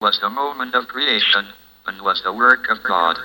was the moment of creation, and was the work of God.